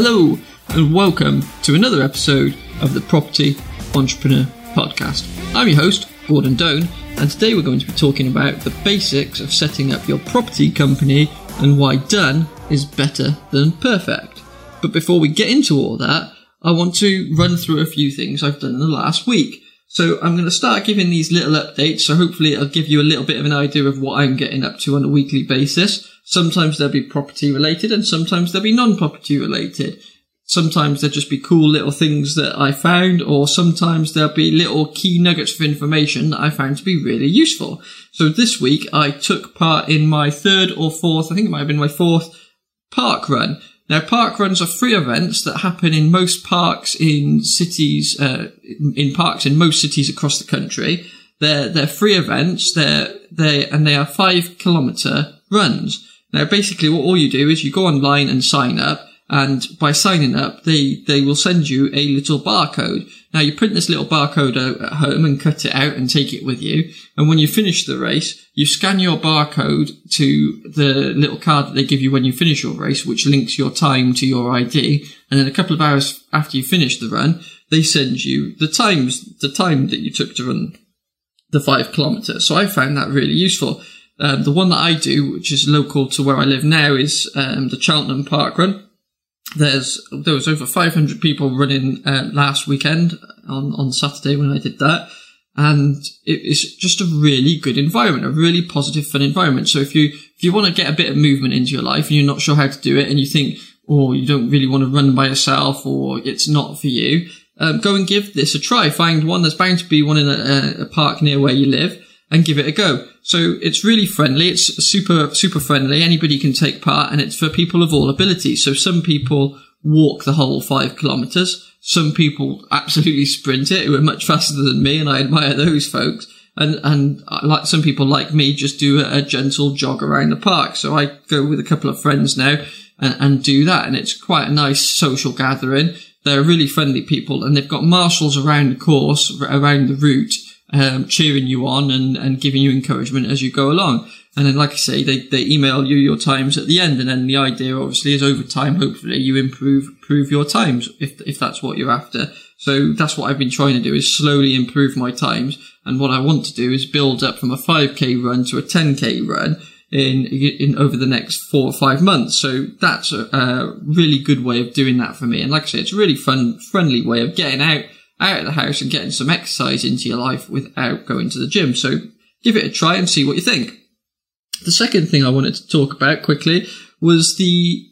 Hello, and welcome to another episode of the Property Entrepreneur Podcast. I'm your host, Gordon Doan, and today we're going to be talking about the basics of setting up your property company and why done is better than perfect. But before we get into all that, I want to run through a few things I've done in the last week. So I'm going to start giving these little updates. So hopefully it'll give you a little bit of an idea of what I'm getting up to on a weekly basis. Sometimes they'll be property related and sometimes they'll be non-property related. Sometimes they'll just be cool little things that I found or sometimes there'll be little key nuggets of information that I found to be really useful. So this week I took part in my third or fourth, I think it might have been my fourth park run. Now, park runs are free events that happen in most parks in cities, uh, in parks in most cities across the country. They're, they're free events. They're, they, and they are five kilometer runs. Now, basically what all you do is you go online and sign up. And by signing up, they, they will send you a little barcode. Now you print this little barcode out at home and cut it out and take it with you. And when you finish the race, you scan your barcode to the little card that they give you when you finish your race, which links your time to your ID. And then a couple of hours after you finish the run, they send you the times, the time that you took to run the five kilometers. So I found that really useful. Um, the one that I do, which is local to where I live now, is um, the Cheltenham Park Run. There's there was over 500 people running uh, last weekend on on Saturday when I did that, and it's just a really good environment, a really positive, fun environment. So if you if you want to get a bit of movement into your life and you're not sure how to do it, and you think, or oh, you don't really want to run by yourself, or it's not for you, um, go and give this a try. Find one. There's bound to be one in a, a park near where you live and give it a go. So it's really friendly. It's super, super friendly. Anybody can take part and it's for people of all abilities. So some people walk the whole five kilometers. Some people absolutely sprint it who are much faster than me. And I admire those folks. And, and uh, like some people like me just do a, a gentle jog around the park. So I go with a couple of friends now and, and do that. And it's quite a nice social gathering. They're really friendly people and they've got marshals around the course, around the route um, cheering you on and, and giving you encouragement as you go along. And then, like I say, they, they email you your times at the end. And then the idea obviously is over time, hopefully you improve, improve your times if, if that's what you're after. So that's what I've been trying to do is slowly improve my times. And what I want to do is build up from a 5k run to a 10k run in, in over the next four or five months. So that's a, a really good way of doing that for me. And like I say, it's a really fun, friendly way of getting out out of the house and getting some exercise into your life without going to the gym. So give it a try and see what you think. The second thing I wanted to talk about quickly was the,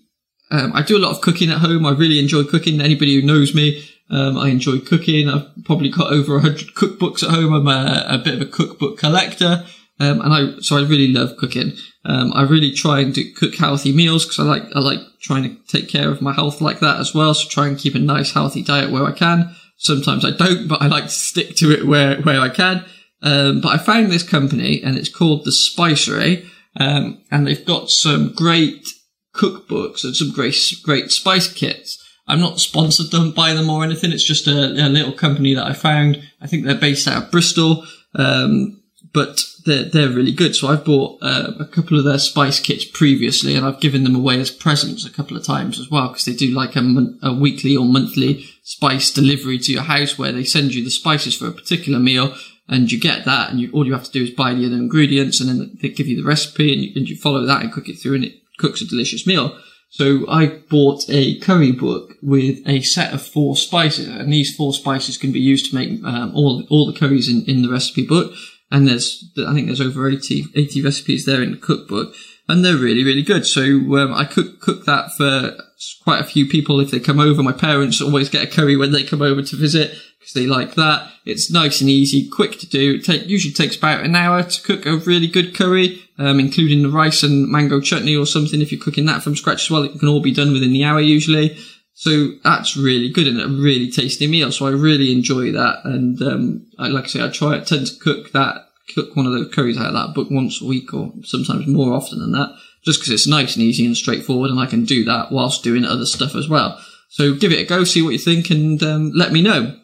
um, I do a lot of cooking at home. I really enjoy cooking. Anybody who knows me, um, I enjoy cooking. I've probably got over a hundred cookbooks at home. I'm a, a, bit of a cookbook collector. Um, and I, so I really love cooking. Um, I really try and do, cook healthy meals because I like, I like trying to take care of my health like that as well. So try and keep a nice healthy diet where I can. Sometimes I don't, but I like to stick to it where, where I can. Um, but I found this company and it's called The Spicery. Um, and they've got some great cookbooks and some great, great spice kits. I'm not sponsored them by them or anything. It's just a, a little company that I found. I think they're based out of Bristol. Um, but they're, they're really good. So I've bought uh, a couple of their spice kits previously and I've given them away as presents a couple of times as well because they do like a, mon- a weekly or monthly spice delivery to your house where they send you the spices for a particular meal and you get that and you, all you have to do is buy the other ingredients and then they give you the recipe and you, and you follow that and cook it through and it cooks a delicious meal. So I bought a curry book with a set of four spices, and these four spices can be used to make um, all all the curries in, in the recipe book and there's I think there's over 80, 80 recipes there in the cookbook, and they're really really good. So um, I cook cook that for quite a few people if they come over. My parents always get a curry when they come over to visit because they like that. It's nice and easy, quick to do. It take, usually takes about an hour to cook a really good curry, um, including the rice and mango chutney or something. If you're cooking that from scratch as well, it can all be done within the hour usually. So that's really good and a really tasty meal. So I really enjoy that. And, um, I, like I say, I try, I tend to cook that, cook one of those curries out of that book once a week or sometimes more often than that, just because it's nice and easy and straightforward and I can do that whilst doing other stuff as well. So give it a go, see what you think and, um, let me know.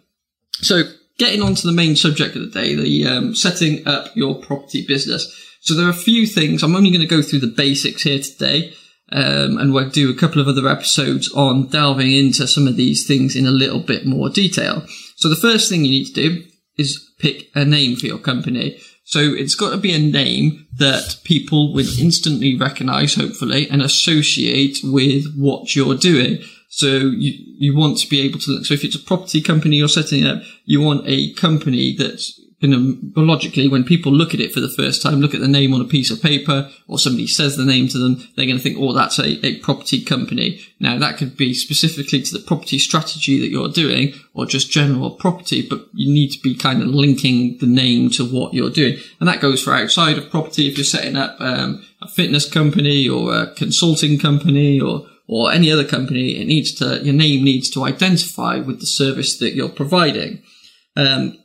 So getting on to the main subject of the day, the, um, setting up your property business. So there are a few things. I'm only going to go through the basics here today. Um, and we'll do a couple of other episodes on delving into some of these things in a little bit more detail. So the first thing you need to do is pick a name for your company. So it's got to be a name that people will instantly recognize, hopefully, and associate with what you're doing. So you, you want to be able to, look. so if it's a property company you're setting up, you want a company that's going to logically, when people look at it for the first time, look at the name on a piece of paper or somebody says the name to them, they're going to think, oh, that's a, a property company. Now that could be specifically to the property strategy that you're doing or just general property, but you need to be kind of linking the name to what you're doing. And that goes for outside of property. If you're setting up um, a fitness company or a consulting company or or any other company, it needs to, your name needs to identify with the service that you're providing. Um,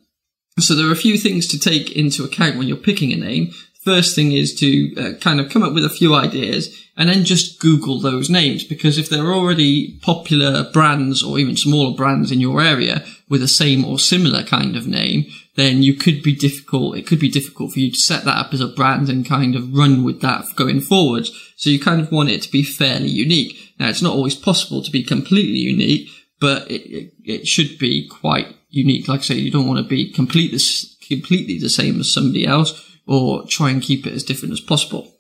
so there are a few things to take into account when you're picking a name. First thing is to uh, kind of come up with a few ideas and then just Google those names because if there are already popular brands or even smaller brands in your area with the same or similar kind of name, then you could be difficult. It could be difficult for you to set that up as a brand and kind of run with that going forward. So you kind of want it to be fairly unique. Now it's not always possible to be completely unique, but it, it, it should be quite unique. Like I say, you don't want to be completely, completely the same as somebody else or try and keep it as different as possible.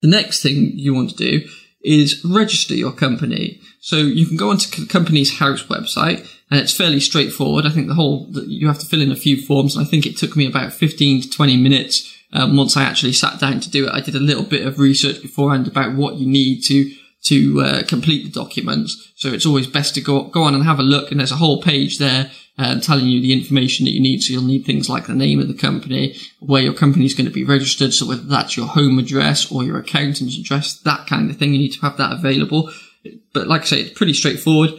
The next thing you want to do is register your company. So you can go onto Companies House website and it's fairly straightforward. I think the whole, you have to fill in a few forms and I think it took me about 15 to 20 minutes um, once I actually sat down to do it. I did a little bit of research beforehand about what you need to to uh, complete the documents. So it's always best to go go on and have a look. And there's a whole page there um, telling you the information that you need. So you'll need things like the name of the company, where your company is going to be registered. So whether that's your home address or your accountant's address, that kind of thing, you need to have that available. But like I say, it's pretty straightforward.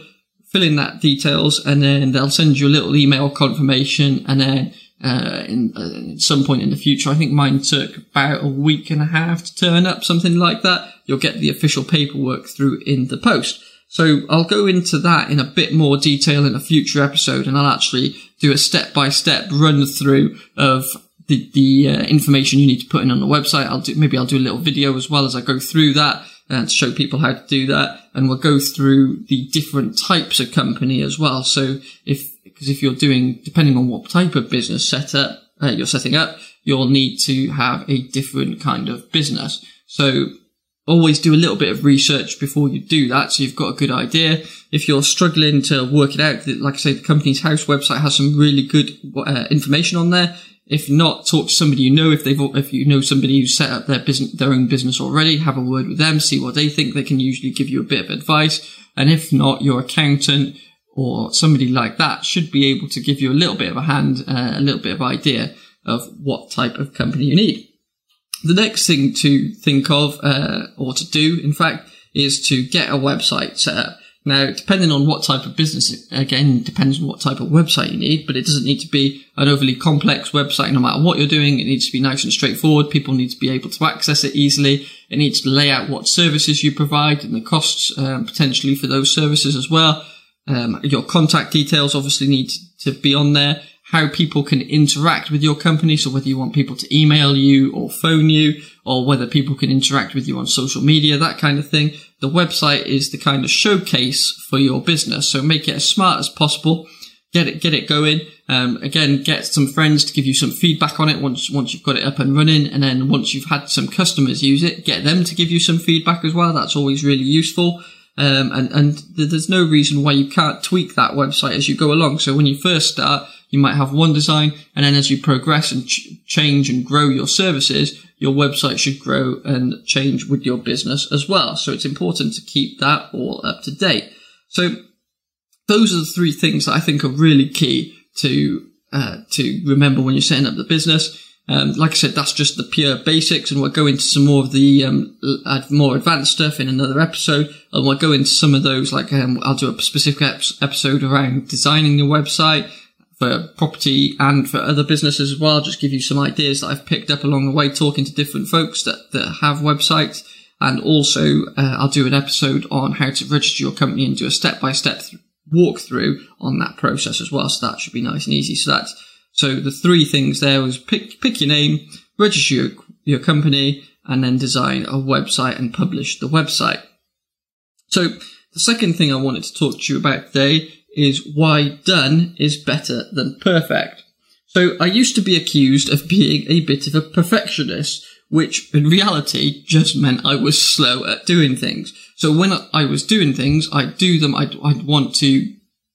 Fill in that details and then they'll send you a little email confirmation and then uh, in, uh, at some point in the future. I think mine took about a week and a half to turn up, something like that. You'll get the official paperwork through in the post. So I'll go into that in a bit more detail in a future episode and I'll actually do a step by step run through of the, the uh, information you need to put in on the website. I'll do, maybe I'll do a little video as well as I go through that and uh, show people how to do that. And we'll go through the different types of company as well. So if because if you're doing, depending on what type of business setup uh, you're setting up, you'll need to have a different kind of business. So always do a little bit of research before you do that. So you've got a good idea. If you're struggling to work it out, like I say, the Companies House website has some really good uh, information on there. If not, talk to somebody you know. If they've, if you know somebody who's set up their business, their own business already, have a word with them, see what they think. They can usually give you a bit of advice. And if not, your accountant or somebody like that should be able to give you a little bit of a hand, uh, a little bit of idea of what type of company you need. The next thing to think of, uh, or to do, in fact, is to get a website set up. Now, depending on what type of business, again, depends on what type of website you need, but it doesn't need to be an overly complex website no matter what you're doing. It needs to be nice and straightforward. People need to be able to access it easily. It needs to lay out what services you provide and the costs um, potentially for those services as well. Um, your contact details obviously need to be on there. How people can interact with your company. So whether you want people to email you or phone you or whether people can interact with you on social media, that kind of thing. The website is the kind of showcase for your business. So make it as smart as possible. Get it, get it going. Um, again, get some friends to give you some feedback on it once, once you've got it up and running. And then once you've had some customers use it, get them to give you some feedback as well. That's always really useful. Um, and, and there's no reason why you can't tweak that website as you go along. So when you first start, you might have one design and then as you progress and ch- change and grow your services, your website should grow and change with your business as well. So it's important to keep that all up to date. So those are the three things that I think are really key to, uh, to remember when you're setting up the business. Um, like I said, that's just the pure basics, and we'll go into some more of the um, more advanced stuff in another episode. And we'll go into some of those, like um, I'll do a specific episode around designing your website for property and for other businesses as well. Just give you some ideas that I've picked up along the way, talking to different folks that, that have websites. And also, uh, I'll do an episode on how to register your company and do a step by step walkthrough on that process as well. So that should be nice and easy. So that's so the three things there was pick pick your name, register your, your company, and then design a website and publish the website. So the second thing I wanted to talk to you about today is why done is better than perfect. So I used to be accused of being a bit of a perfectionist, which in reality just meant I was slow at doing things. So when I was doing things, I'd do them, I'd, I'd want to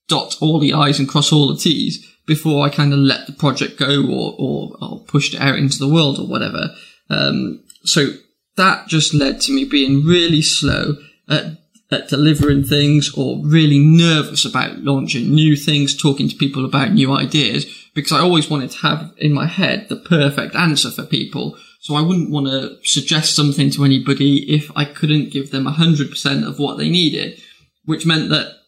dot all the I's and cross all the T's before I kind of let the project go or, or, or pushed it out into the world or whatever. Um, so that just led to me being really slow at at delivering things or really nervous about launching new things, talking to people about new ideas, because I always wanted to have in my head the perfect answer for people. So I wouldn't want to suggest something to anybody if I couldn't give them 100% of what they needed, which meant that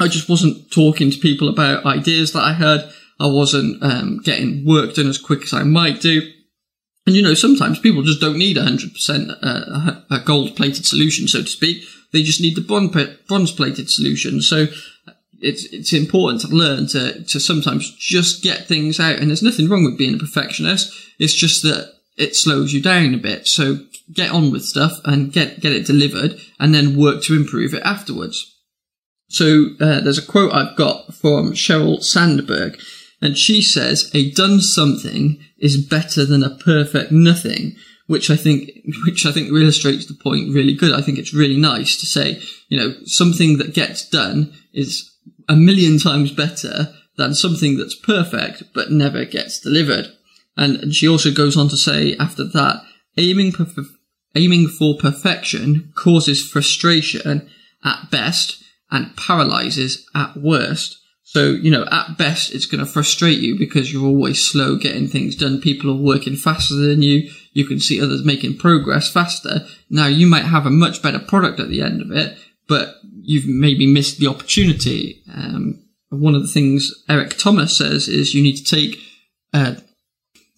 I just wasn't talking to people about ideas that I had. I wasn't um, getting work done as quick as I might do. And you know, sometimes people just don't need 100% uh, a gold plated solution, so to speak. They just need the bronze plated solution. So it's, it's important to learn to, to sometimes just get things out. And there's nothing wrong with being a perfectionist. It's just that it slows you down a bit. So get on with stuff and get, get it delivered and then work to improve it afterwards. So uh, there's a quote I've got from Sheryl Sandberg and she says, a done something is better than a perfect nothing, which I think, which I think illustrates the point really good. I think it's really nice to say, you know, something that gets done is a million times better than something that's perfect but never gets delivered. And, she also goes on to say after that, aiming, perf- aiming for perfection causes frustration at best and paralyzes at worst. So, you know, at best, it's going to frustrate you because you're always slow getting things done. People are working faster than you. You can see others making progress faster. Now, you might have a much better product at the end of it, but you've maybe missed the opportunity. Um, one of the things Eric Thomas says is you need to take, uh,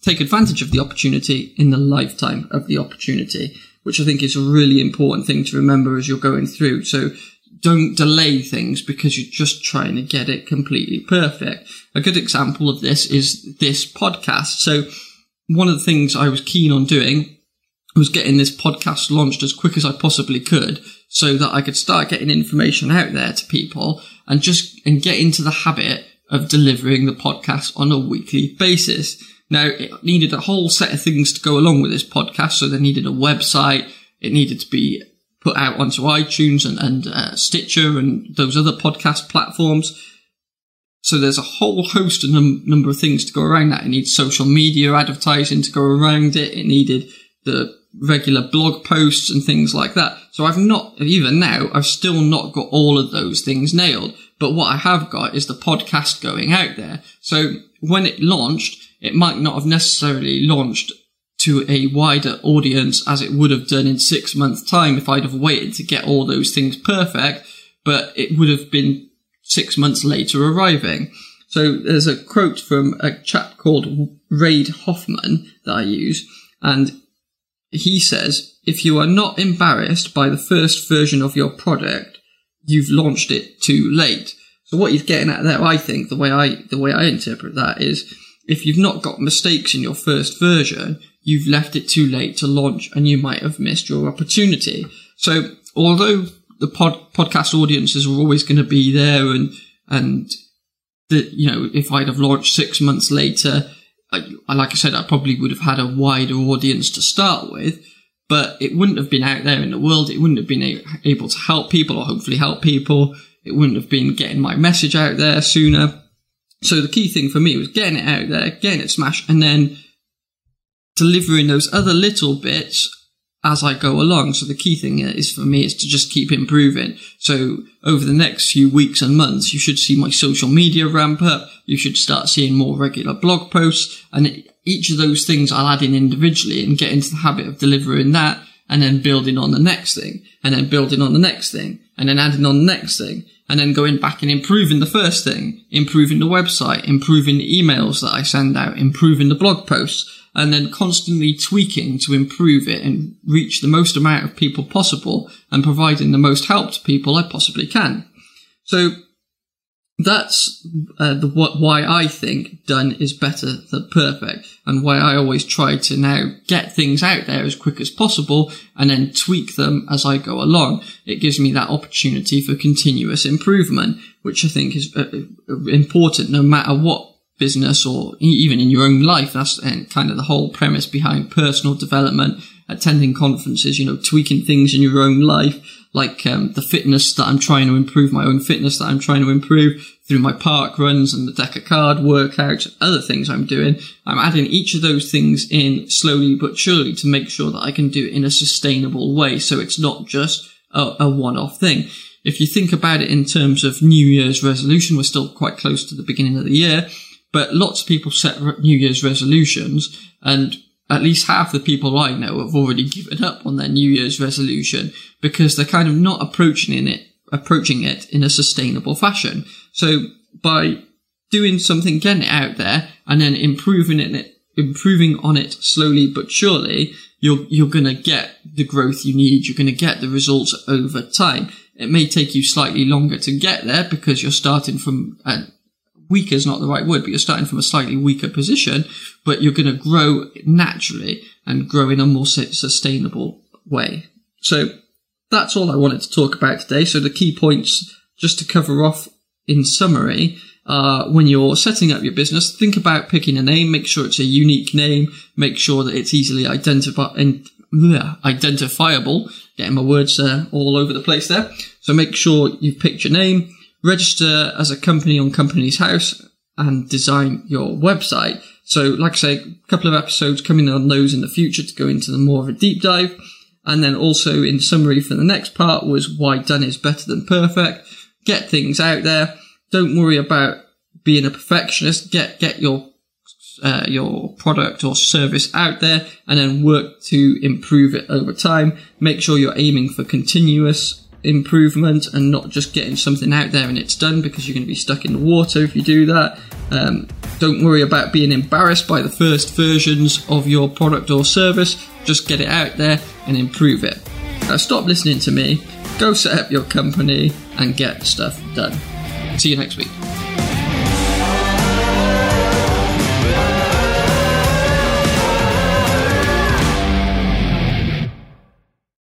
take advantage of the opportunity in the lifetime of the opportunity, which I think is a really important thing to remember as you're going through. So don't delay things because you're just trying to get it completely perfect. A good example of this is this podcast. So one of the things I was keen on doing was getting this podcast launched as quick as I possibly could so that I could start getting information out there to people and just and get into the habit of delivering the podcast on a weekly basis. Now it needed a whole set of things to go along with this podcast. So they needed a website. It needed to be put out onto iTunes and, and uh, Stitcher and those other podcast platforms. So there's a whole host of num- number of things to go around that. It needs social media advertising to go around it. It needed the regular blog posts and things like that. So I've not, even now, I've still not got all of those things nailed. But what I have got is the podcast going out there. So when it launched, it might not have necessarily launched to a wider audience as it would have done in six months time if I'd have waited to get all those things perfect, but it would have been six months later arriving. So there's a quote from a chap called Reid Hoffman that I use, and he says, if you are not embarrassed by the first version of your product, you've launched it too late. So what he's getting at there, I think, the way I, the way I interpret that is, if you've not got mistakes in your first version, you've left it too late to launch and you might have missed your opportunity. So although the pod, podcast audiences are always going to be there and, and that, you know, if I'd have launched six months later, like, like I said, I probably would have had a wider audience to start with, but it wouldn't have been out there in the world. It wouldn't have been able to help people or hopefully help people. It wouldn't have been getting my message out there sooner. So the key thing for me was getting it out there, getting it smashed, and then delivering those other little bits as I go along. So the key thing is for me is to just keep improving. So over the next few weeks and months, you should see my social media ramp up. You should start seeing more regular blog posts and each of those things I'll add in individually and get into the habit of delivering that and then building on the next thing and then building on the next thing and then adding on the next thing and then going back and improving the first thing, improving the website, improving the emails that I send out, improving the blog posts and then constantly tweaking to improve it and reach the most amount of people possible and providing the most help to people I possibly can. So that's uh, the what why I think done is better than perfect, and why I always try to now get things out there as quick as possible, and then tweak them as I go along. It gives me that opportunity for continuous improvement, which I think is uh, uh important, no matter what business or even in your own life. That's kind of the whole premise behind personal development, attending conferences, you know, tweaking things in your own life like um, the fitness that I'm trying to improve, my own fitness that I'm trying to improve through my park runs and the deck of card workouts, other things I'm doing. I'm adding each of those things in slowly but surely to make sure that I can do it in a sustainable way. So it's not just a, a one-off thing. If you think about it in terms of New Year's resolution, we're still quite close to the beginning of the year, but lots of people set New Year's resolutions and at least half the people I know have already given up on their New Year's resolution because they're kind of not approaching it approaching it in a sustainable fashion. So by doing something, getting it out there, and then improving it, improving on it slowly but surely, you're you're gonna get the growth you need. You're gonna get the results over time. It may take you slightly longer to get there because you're starting from a weaker is not the right word, but you're starting from a slightly weaker position, but you're going to grow naturally and grow in a more sustainable way. So that's all I wanted to talk about today. So the key points, just to cover off in summary, uh, when you're setting up your business, think about picking a name, make sure it's a unique name, make sure that it's easily identifi- and, bleh, identifiable. Getting my words uh, all over the place there. So make sure you've picked your name, register as a company on Companies House and design your website. So, like I say, a couple of episodes coming on those in the future to go into the more of a deep dive. And then also in summary for the next part was why done is better than perfect. Get things out there. Don't worry about being a perfectionist. Get, get your, uh, your product or service out there and then work to improve it over time. Make sure you're aiming for continuous improvement and not just getting something out there and it's done because you're going to be stuck in the water if you do that. Um, don't worry about being embarrassed by the first versions of your product or service. Just get it out there and improve it. Now stop listening to me, go set up your company and get stuff done. See you next week.